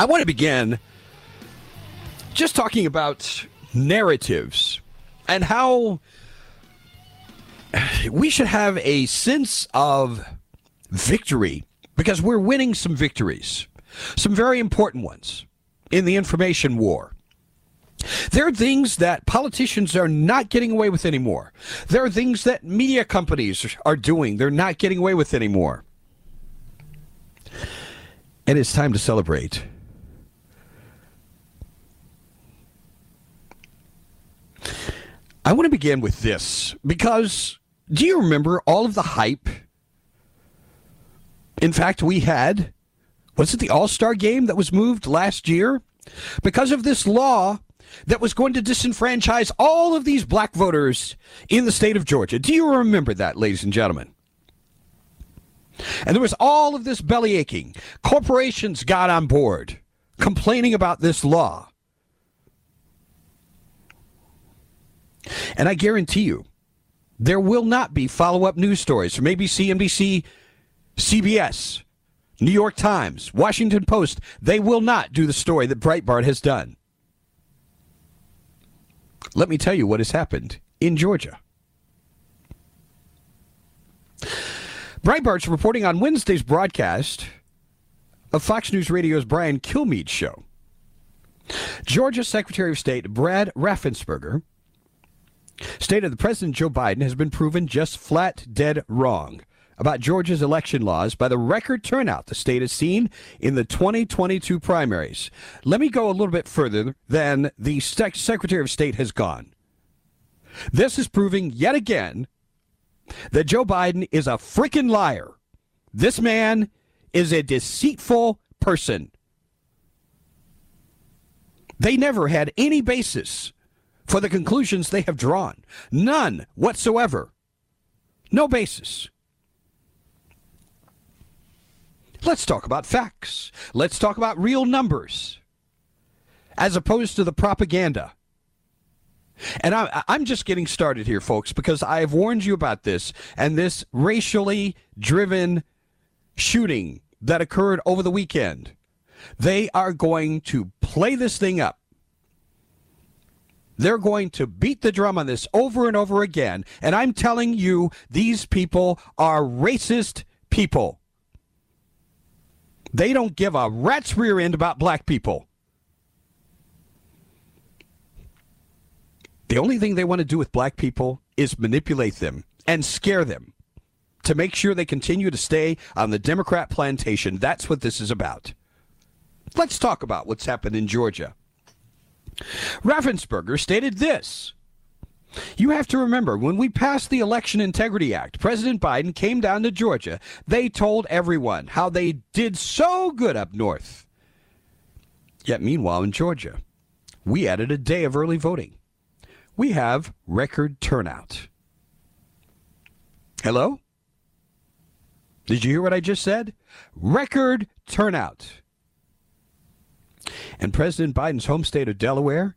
I want to begin just talking about narratives and how we should have a sense of victory because we're winning some victories, some very important ones in the information war. There are things that politicians are not getting away with anymore. There are things that media companies are doing they're not getting away with anymore. And it's time to celebrate. I want to begin with this because do you remember all of the hype? In fact, we had, was it the All Star game that was moved last year? Because of this law that was going to disenfranchise all of these black voters in the state of Georgia. Do you remember that, ladies and gentlemen? And there was all of this belly aching. Corporations got on board complaining about this law. And I guarantee you, there will not be follow up news stories from ABC, NBC, CBS, New York Times, Washington Post. They will not do the story that Breitbart has done. Let me tell you what has happened in Georgia. Breitbart's reporting on Wednesday's broadcast of Fox News Radio's Brian Kilmeade show. Georgia Secretary of State Brad Raffensperger stated that President Joe Biden has been proven just flat dead wrong about Georgia's election laws by the record turnout the state has seen in the 2022 primaries. Let me go a little bit further than the Secretary of State has gone. This is proving yet again that Joe Biden is a freaking liar. This man is a deceitful person. They never had any basis for the conclusions they have drawn. None whatsoever. No basis. Let's talk about facts. Let's talk about real numbers as opposed to the propaganda. And I, am just getting started here, folks, because I have warned you about this and this racially driven shooting that occurred over the weekend. They are going to play this thing up. They're going to beat the drum on this over and over again. And I'm telling you, these people are racist people. They don't give a rat's rear end about black people. The only thing they want to do with black people is manipulate them and scare them to make sure they continue to stay on the Democrat plantation. That's what this is about. Let's talk about what's happened in Georgia. Raffensperger stated this you have to remember, when we passed the Election Integrity Act, President Biden came down to Georgia. They told everyone how they did so good up north. Yet, meanwhile, in Georgia, we added a day of early voting. We have record turnout. Hello? Did you hear what I just said? Record turnout. And President Biden's home state of Delaware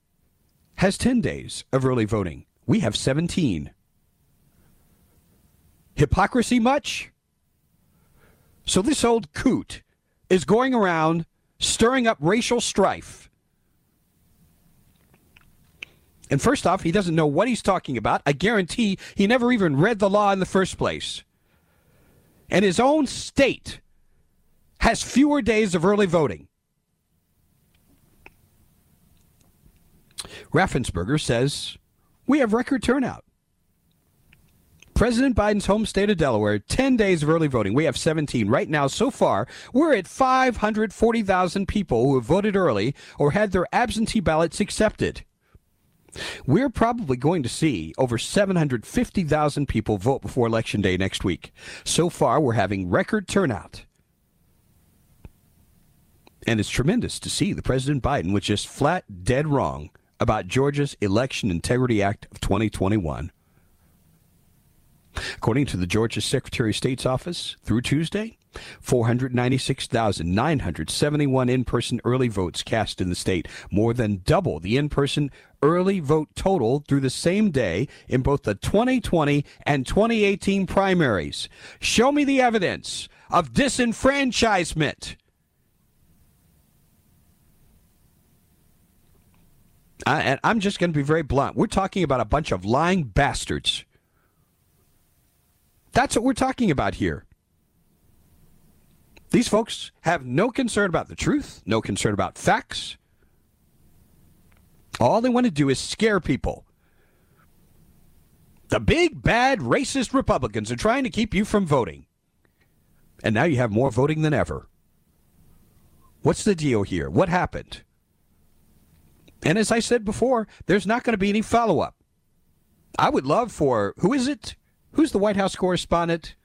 has 10 days of early voting. We have 17. Hypocrisy much? So this old coot is going around stirring up racial strife And first off, he doesn't know what he's talking about. I guarantee he never even read the law in the first place. And his own state has fewer days of early voting. Raffensperger says we have record turnout. President Biden's home state of Delaware, 10 days of early voting. We have 17. Right now, so far, we're at 540,000 people who have voted early or had their absentee ballots accepted. We're probably going to see over 750,000 people vote before Election Day next week. So far, we're having record turnout. And it's tremendous to see the President Biden was just flat dead wrong about Georgia's Election Integrity Act of 2021. According to the Georgia Secretary of State's office, through Tuesday, 496,971 in person early votes cast in the state, more than double the in person early vote total through the same day in both the 2020 and 2018 primaries. Show me the evidence of disenfranchisement. I, I'm just going to be very blunt. We're talking about a bunch of lying bastards that's what we're talking about here. These folks have no concern about the truth, no concern about facts. All they want to do is scare people. The big, bad, racist Republicans are trying to keep you from voting. And now you have more voting than ever. What's the deal here? What happened? And as I said before, there's not going to be any follow up. I would love for, who is it? Who's the White House correspondent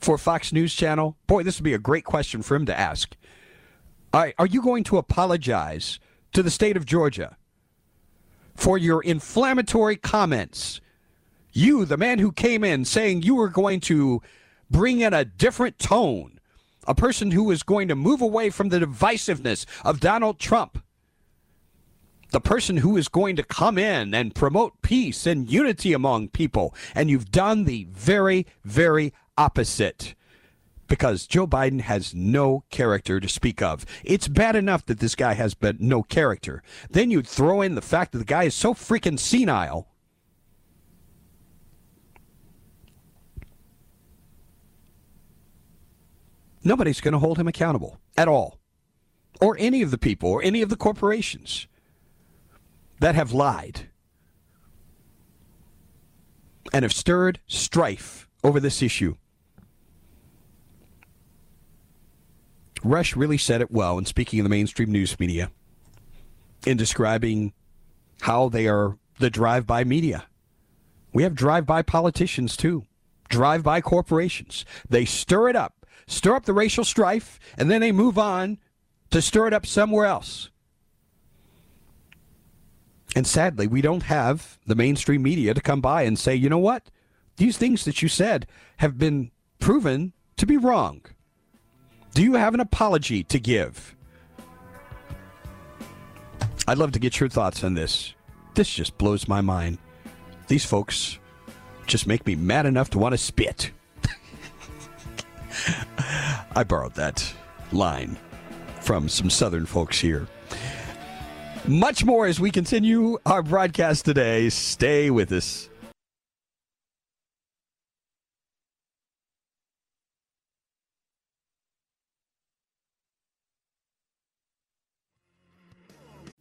for Fox News Channel? Boy, this would be a great question for him to ask. Are, are you going to apologize to the state of Georgia for your inflammatory comments? You, the man who came in saying you were going to bring in a different tone, a person who is going to move away from the divisiveness of Donald Trump the person who is going to come in and promote peace and unity among people. And you've done the very, very opposite because Joe Biden has no character to speak of. It's bad enough that this guy has but no character. Then you throw in the fact that the guy is so freaking senile. Nobody's going to hold him accountable at all. Or any of the people or any of the corporations that have lied and have stirred strife over this issue. Rush really said it well in speaking of the mainstream news media in describing how they are the drive by media. We have drive by politicians too, drive by corporations. They stir it up, stir up the racial strife, and then they move on to stir it up somewhere else. And sadly, we don't have the mainstream media to come by and say, you know what? These things that you said have been proven to be wrong. Do you have an apology to give? I'd love to get your thoughts on this. This just blows my mind. These folks just make me mad enough to want to spit. I borrowed that line from some southern folks here. Much more as we continue our broadcast today. Stay with us.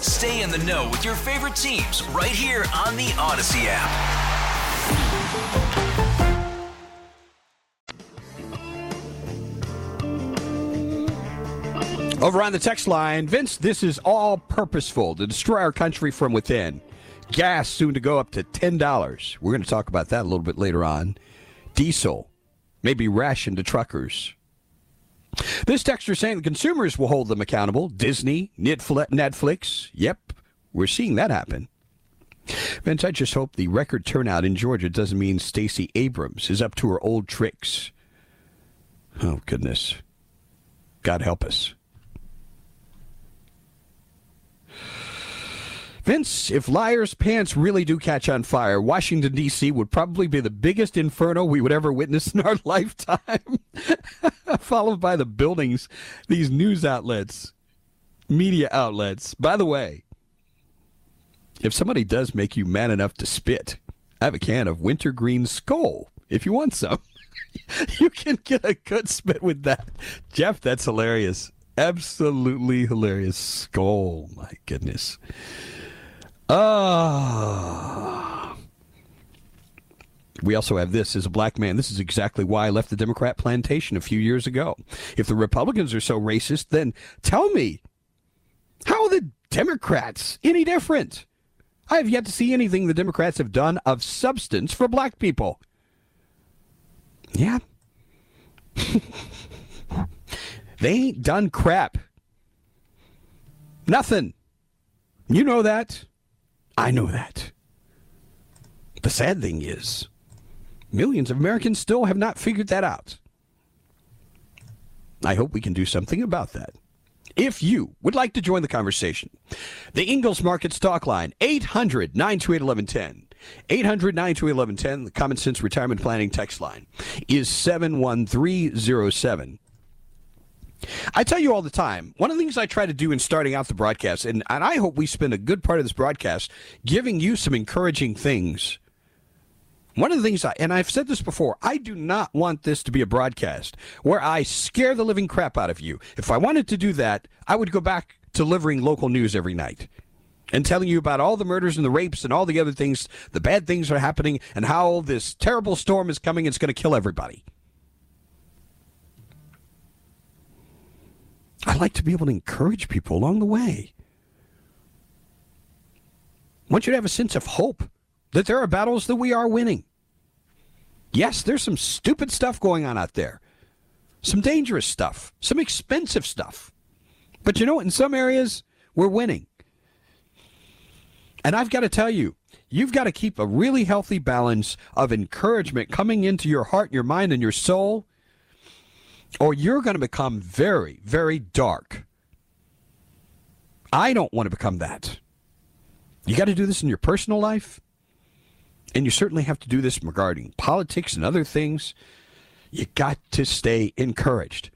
Stay in the know with your favorite teams right here on the Odyssey app. Over on the text line, Vince, this is all purposeful to destroy our country from within. Gas soon to go up to $10. We're going to talk about that a little bit later on. Diesel may be rationed to truckers. This texter saying the consumers will hold them accountable. Disney, Netflix. Yep, we're seeing that happen. Vince, I just hope the record turnout in Georgia doesn't mean Stacey Abrams is up to her old tricks. Oh, goodness. God help us. Vince, if liars' pants really do catch on fire, Washington, D.C. would probably be the biggest inferno we would ever witness in our lifetime, followed by the buildings, these news outlets, media outlets. By the way, if somebody does make you man enough to spit, I have a can of wintergreen Skoal if you want some. you can get a good spit with that. Jeff, that's hilarious. Absolutely hilarious. Skoal, my goodness. Ah. We also have this as a black man. This is exactly why I left the Democrat plantation a few years ago. If the Republicans are so racist, then tell me, how are the Democrats any different? I have yet to see anything the Democrats have done of substance for black people. Yeah. they ain't done crap. Nothing. You know that. I know that. The sad thing is, millions of Americans still have not figured that out. I hope we can do something about that. If you would like to join the conversation, the Ingles Market Stock Line, 800 928 1110. 800 928 1110, the Common Sense Retirement Planning text line, is 71307. I tell you all the time, one of the things I try to do in starting out the broadcast, and, and I hope we spend a good part of this broadcast giving you some encouraging things. One of the things, I, and I've said this before, I do not want this to be a broadcast where I scare the living crap out of you. If I wanted to do that, I would go back delivering local news every night and telling you about all the murders and the rapes and all the other things, the bad things are happening, and how this terrible storm is coming. And it's going to kill everybody. I like to be able to encourage people along the way. I want you to have a sense of hope that there are battles that we are winning. Yes, there's some stupid stuff going on out there, some dangerous stuff, some expensive stuff. But you know, what? in some areas, we're winning. And I've got to tell you, you've got to keep a really healthy balance of encouragement coming into your heart, your mind, and your soul or you're going to become very, very dark. I don't want to become that. You got to do this in your personal life, and you certainly have to do this regarding politics and other things. You got to stay encouraged.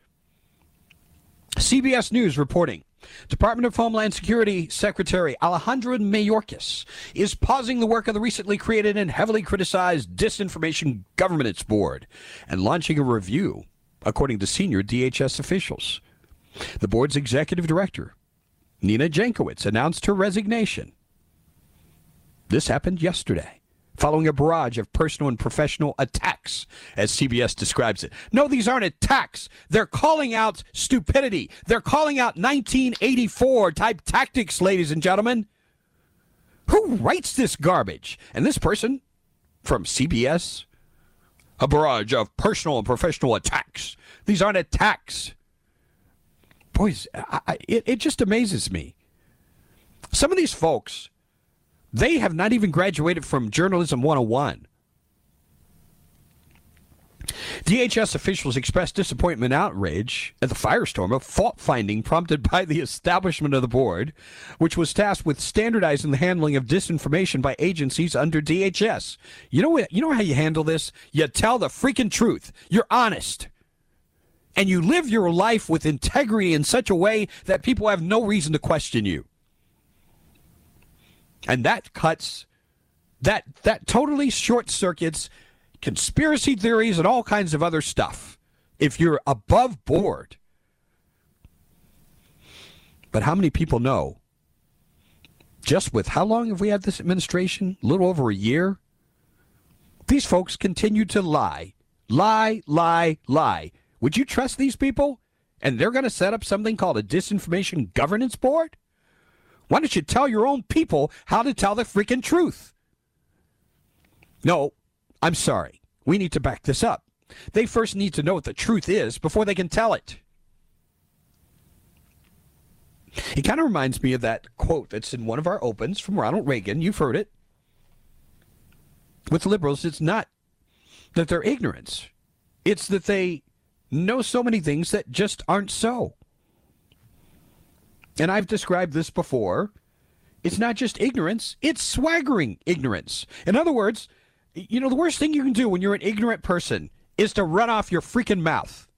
CBS News reporting Department of Homeland Security Secretary Alejandro Mayorkas is pausing the work of the recently created and heavily criticized Disinformation Governance Board and launching a review according to senior DHS officials. The board's executive director, Nina Jankowicz, announced her resignation. This happened yesterday, following a barrage of personal and professional attacks, as CBS describes it. No, these aren't attacks. They're calling out stupidity. They're calling out 1984 type tactics, ladies and gentlemen. Who writes this garbage? And this person from CBS a barrage of personal and professional attacks. These aren't attacks. Boys, I, I, it, it just amazes me. Some of these folks, they have not even graduated from Journalism 101. DHS officials expressed disappointment and outrage at the firestorm of fault finding prompted by the establishment of the board, which was tasked with standardizing the handling of disinformation by agencies under DHS. You know what? You know how you handle this? You tell the freaking truth. You're honest. And you live your life with integrity in such a way that people have no reason to question you. And that cuts that that totally short circuits conspiracy theories and all kinds of other stuff if you're above board. But how many people know just with how long have we had this administration? A little over a year. These folks continue to lie, lie, lie, lie. Would you trust these people? And they're going to set up something called a disinformation governance board? Why don't you tell your own people how to tell the freaking truth? No, I'm sorry. We need to back this up. They first need to know what the truth is before they can tell it. It kind of reminds me of that quote that's in one of our opens from Ronald Reagan. You've heard it. With liberals, it's not that they're ignorance, it's that they know so many things that just aren't so. And I've described this before. It's not just ignorance, it's swaggering ignorance. In other words, you know, the worst thing you can do when you're an ignorant person is to run off your freaking mouth.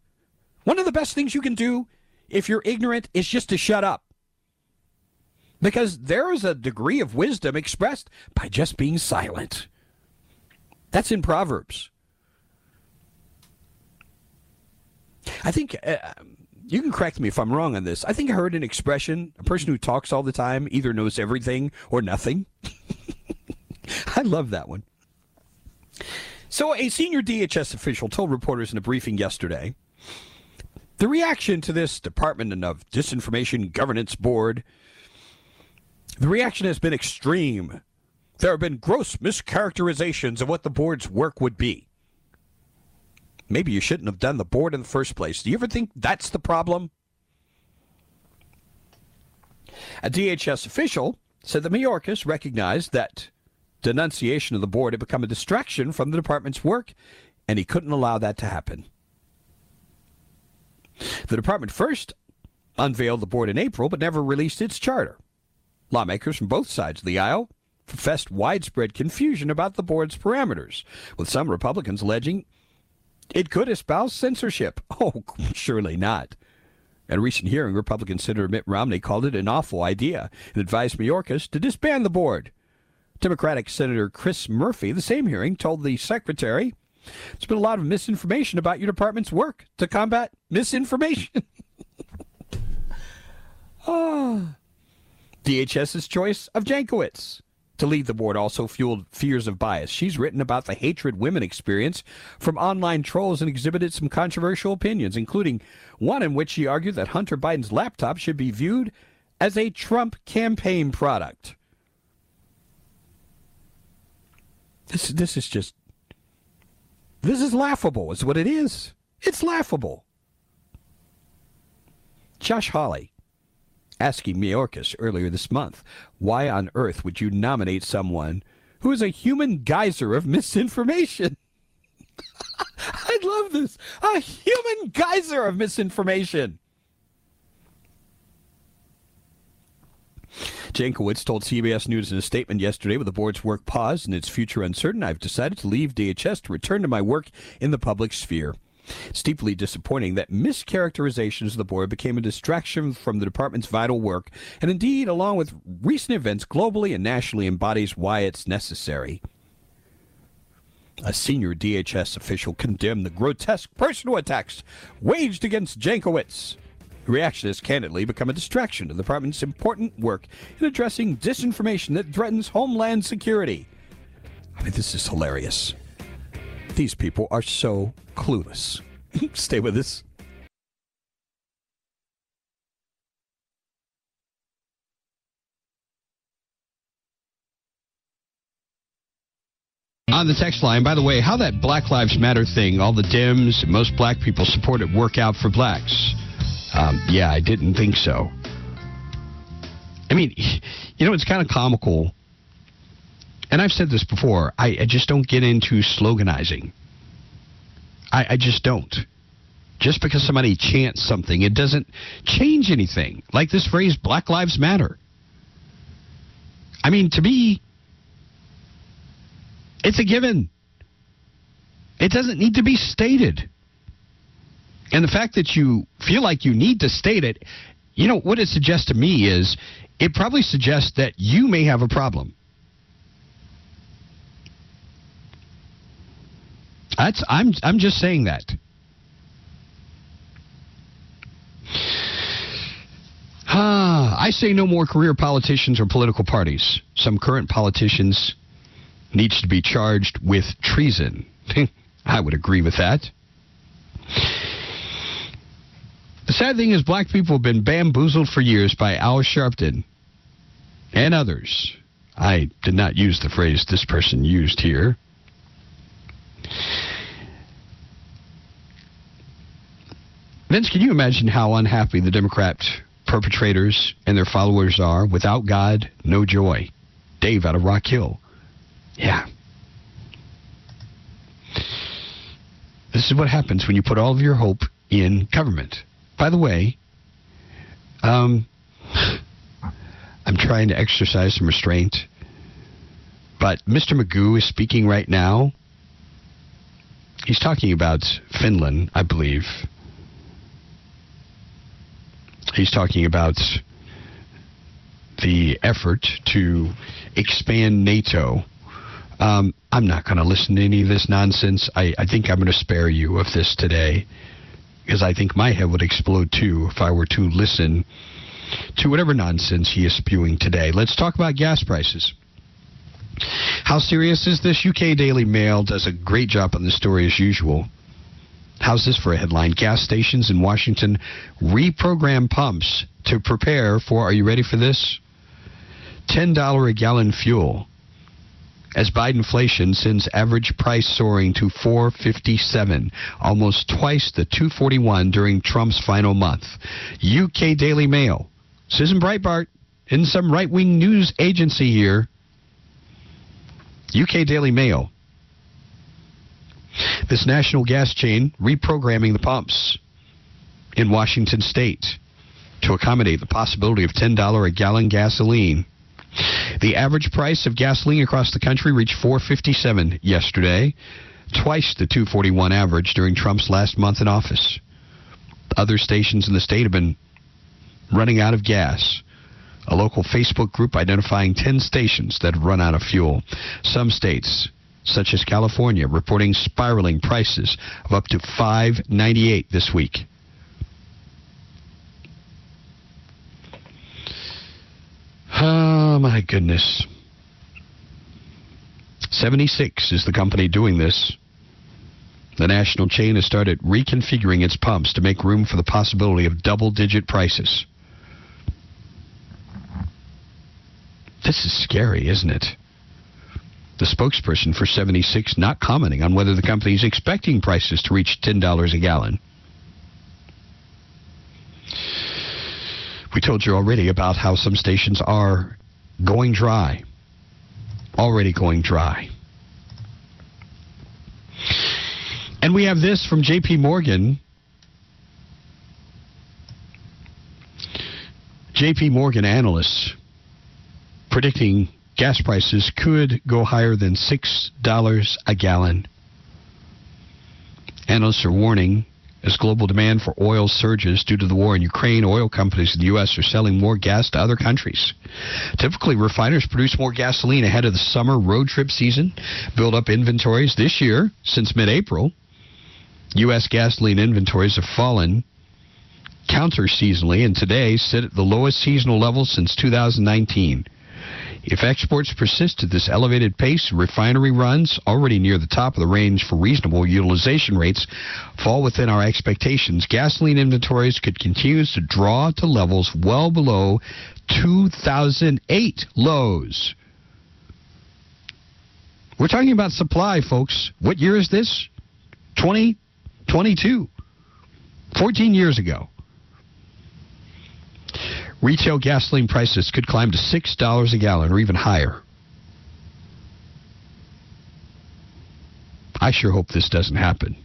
One of the best things you can do if you're ignorant is just to shut up. Because there is a degree of wisdom expressed by just being silent. That's in Proverbs. I think uh, you can correct me if I'm wrong on this. I think I heard an expression a person who talks all the time either knows everything or nothing. I love that one. So, a senior DHS official told reporters in a briefing yesterday the reaction to this Department of Disinformation Governance Board, the reaction has been extreme. There have been gross mischaracterizations of what the board's work would be. Maybe you shouldn't have done the board in the first place. Do you ever think that's the problem? A DHS official said that Mayorkas recognized that denunciation of the board had become a distraction from the department's work, and he couldn't allow that to happen. The department first unveiled the board in April, but never released its charter. Lawmakers from both sides of the aisle professed widespread confusion about the board's parameters, with some Republicans alleging it could espouse censorship. Oh, surely not. At a recent hearing, Republican Senator Mitt Romney called it an awful idea and advised Mayorkas to disband the board. Democratic Senator Chris Murphy, the same hearing, told the secretary, There's been a lot of misinformation about your department's work to combat misinformation. ah. DHS's choice of Jankowicz to lead the board also fueled fears of bias. She's written about the hatred women experience from online trolls and exhibited some controversial opinions, including one in which she argued that Hunter Biden's laptop should be viewed as a Trump campaign product. This this is just this is laughable, is what it is. It's laughable. Josh Hawley asking Mayorkas earlier this month, why on earth would you nominate someone who is a human geyser of misinformation? I love this. A human geyser of misinformation. Jankowicz told CBS News in a statement yesterday with the board's work paused and its future uncertain, I've decided to leave DHS to return to my work in the public sphere. It's deeply disappointing that mischaracterizations of the board became a distraction from the department's vital work, and indeed, along with recent events globally and nationally, embodies why it's necessary. A senior DHS official condemned the grotesque personal attacks waged against Jankowicz. Reaction has candidly become a distraction to the department's important work in addressing disinformation that threatens homeland security. I mean, this is hilarious. These people are so clueless. Stay with us. On the text line, by the way, how that Black Lives Matter thing, all the Dems, most black people support it, work out for blacks. Um, yeah, I didn't think so. I mean, you know, it's kind of comical. And I've said this before. I, I just don't get into sloganizing. I, I just don't. Just because somebody chants something, it doesn't change anything. Like this phrase, Black Lives Matter. I mean, to me, it's a given. It doesn't need to be stated. And the fact that you feel like you need to state it, you know, what it suggests to me is it probably suggests that you may have a problem. That's I'm I'm just saying that. Ah, I say no more career politicians or political parties. Some current politicians needs to be charged with treason. I would agree with that. The sad thing is, black people have been bamboozled for years by Al Sharpton and others. I did not use the phrase this person used here. Vince, can you imagine how unhappy the Democrat perpetrators and their followers are? Without God, no joy. Dave out of Rock Hill. Yeah. This is what happens when you put all of your hope in government. By the way, um, I'm trying to exercise some restraint, but Mr. Magoo is speaking right now. He's talking about Finland, I believe. He's talking about the effort to expand NATO. Um, I'm not going to listen to any of this nonsense. I, I think I'm going to spare you of this today because I think my head would explode too if I were to listen to whatever nonsense he is spewing today. Let's talk about gas prices. How serious is this? UK Daily Mail does a great job on the story as usual. How's this for a headline? Gas stations in Washington reprogram pumps to prepare for, are you ready for this? $10 a gallon fuel as Biden inflation sends average price soaring to 457, almost twice the 241 during Trump's final month. UK Daily Mail. Susan Breitbart in some right-wing news agency here. UK Daily Mail. This national gas chain reprogramming the pumps in Washington state to accommodate the possibility of $10 a gallon gasoline. The average price of gasoline across the country reached 457 yesterday, twice the 241 average during Trump's last month in office. Other stations in the state have been running out of gas. A local Facebook group identifying 10 stations that have run out of fuel. Some states, such as California, reporting spiraling prices of up to 5.98 this week. Oh, my goodness. 76 is the company doing this. The national chain has started reconfiguring its pumps to make room for the possibility of double digit prices. This is scary, isn't it? The spokesperson for 76 not commenting on whether the company is expecting prices to reach $10 a gallon. We told you already about how some stations are going dry. Already going dry. And we have this from JP Morgan. JP Morgan analysts predicting gas prices could go higher than $6 a gallon. Analysts are warning as global demand for oil surges due to the war in Ukraine, oil companies in the U.S. are selling more gas to other countries. Typically, refiners produce more gasoline ahead of the summer road trip season, build up inventories. This year, since mid April, U.S. gasoline inventories have fallen counter seasonally and today sit at the lowest seasonal level since 2019. If exports persist at this elevated pace, refinery runs, already near the top of the range for reasonable utilization rates, fall within our expectations, gasoline inventories could continue to draw to levels well below 2008 lows. We're talking about supply, folks. What year is this? 2022. 14 years ago. Retail gasoline prices could climb to $6 a gallon or even higher. I sure hope this doesn't happen.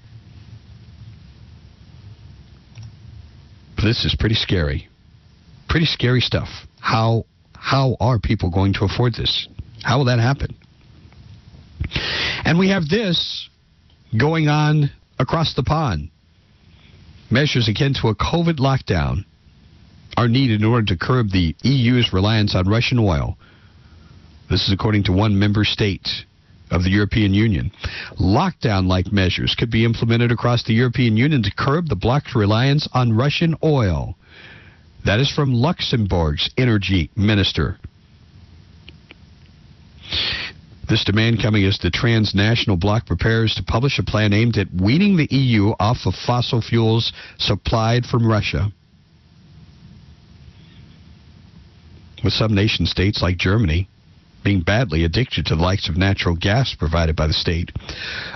This is pretty scary. Pretty scary stuff. How how are people going to afford this? How will that happen? And we have this going on across the pond. Measures akin to a COVID lockdown are needed in order to curb the EU's reliance on Russian oil. This is according to one member state of the European Union. Lockdown like measures could be implemented across the European Union to curb the bloc's reliance on Russian oil. That is from Luxembourg's energy minister. This demand coming as the transnational bloc prepares to publish a plan aimed at weaning the EU off of fossil fuels supplied from Russia. With some nation states like Germany being badly addicted to the likes of natural gas provided by the state.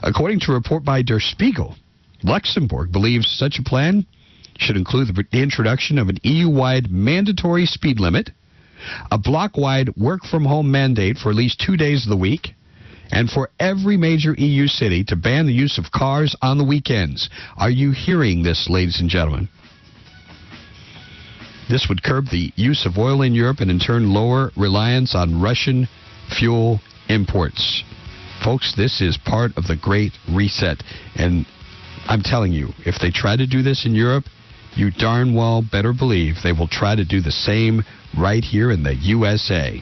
According to a report by Der Spiegel, Luxembourg believes such a plan should include the introduction of an EU wide mandatory speed limit, a bloc wide work from home mandate for at least two days of the week, and for every major EU city to ban the use of cars on the weekends. Are you hearing this, ladies and gentlemen? This would curb the use of oil in Europe and in turn lower reliance on Russian fuel imports. Folks, this is part of the Great Reset. And I'm telling you, if they try to do this in Europe, you darn well better believe they will try to do the same right here in the USA.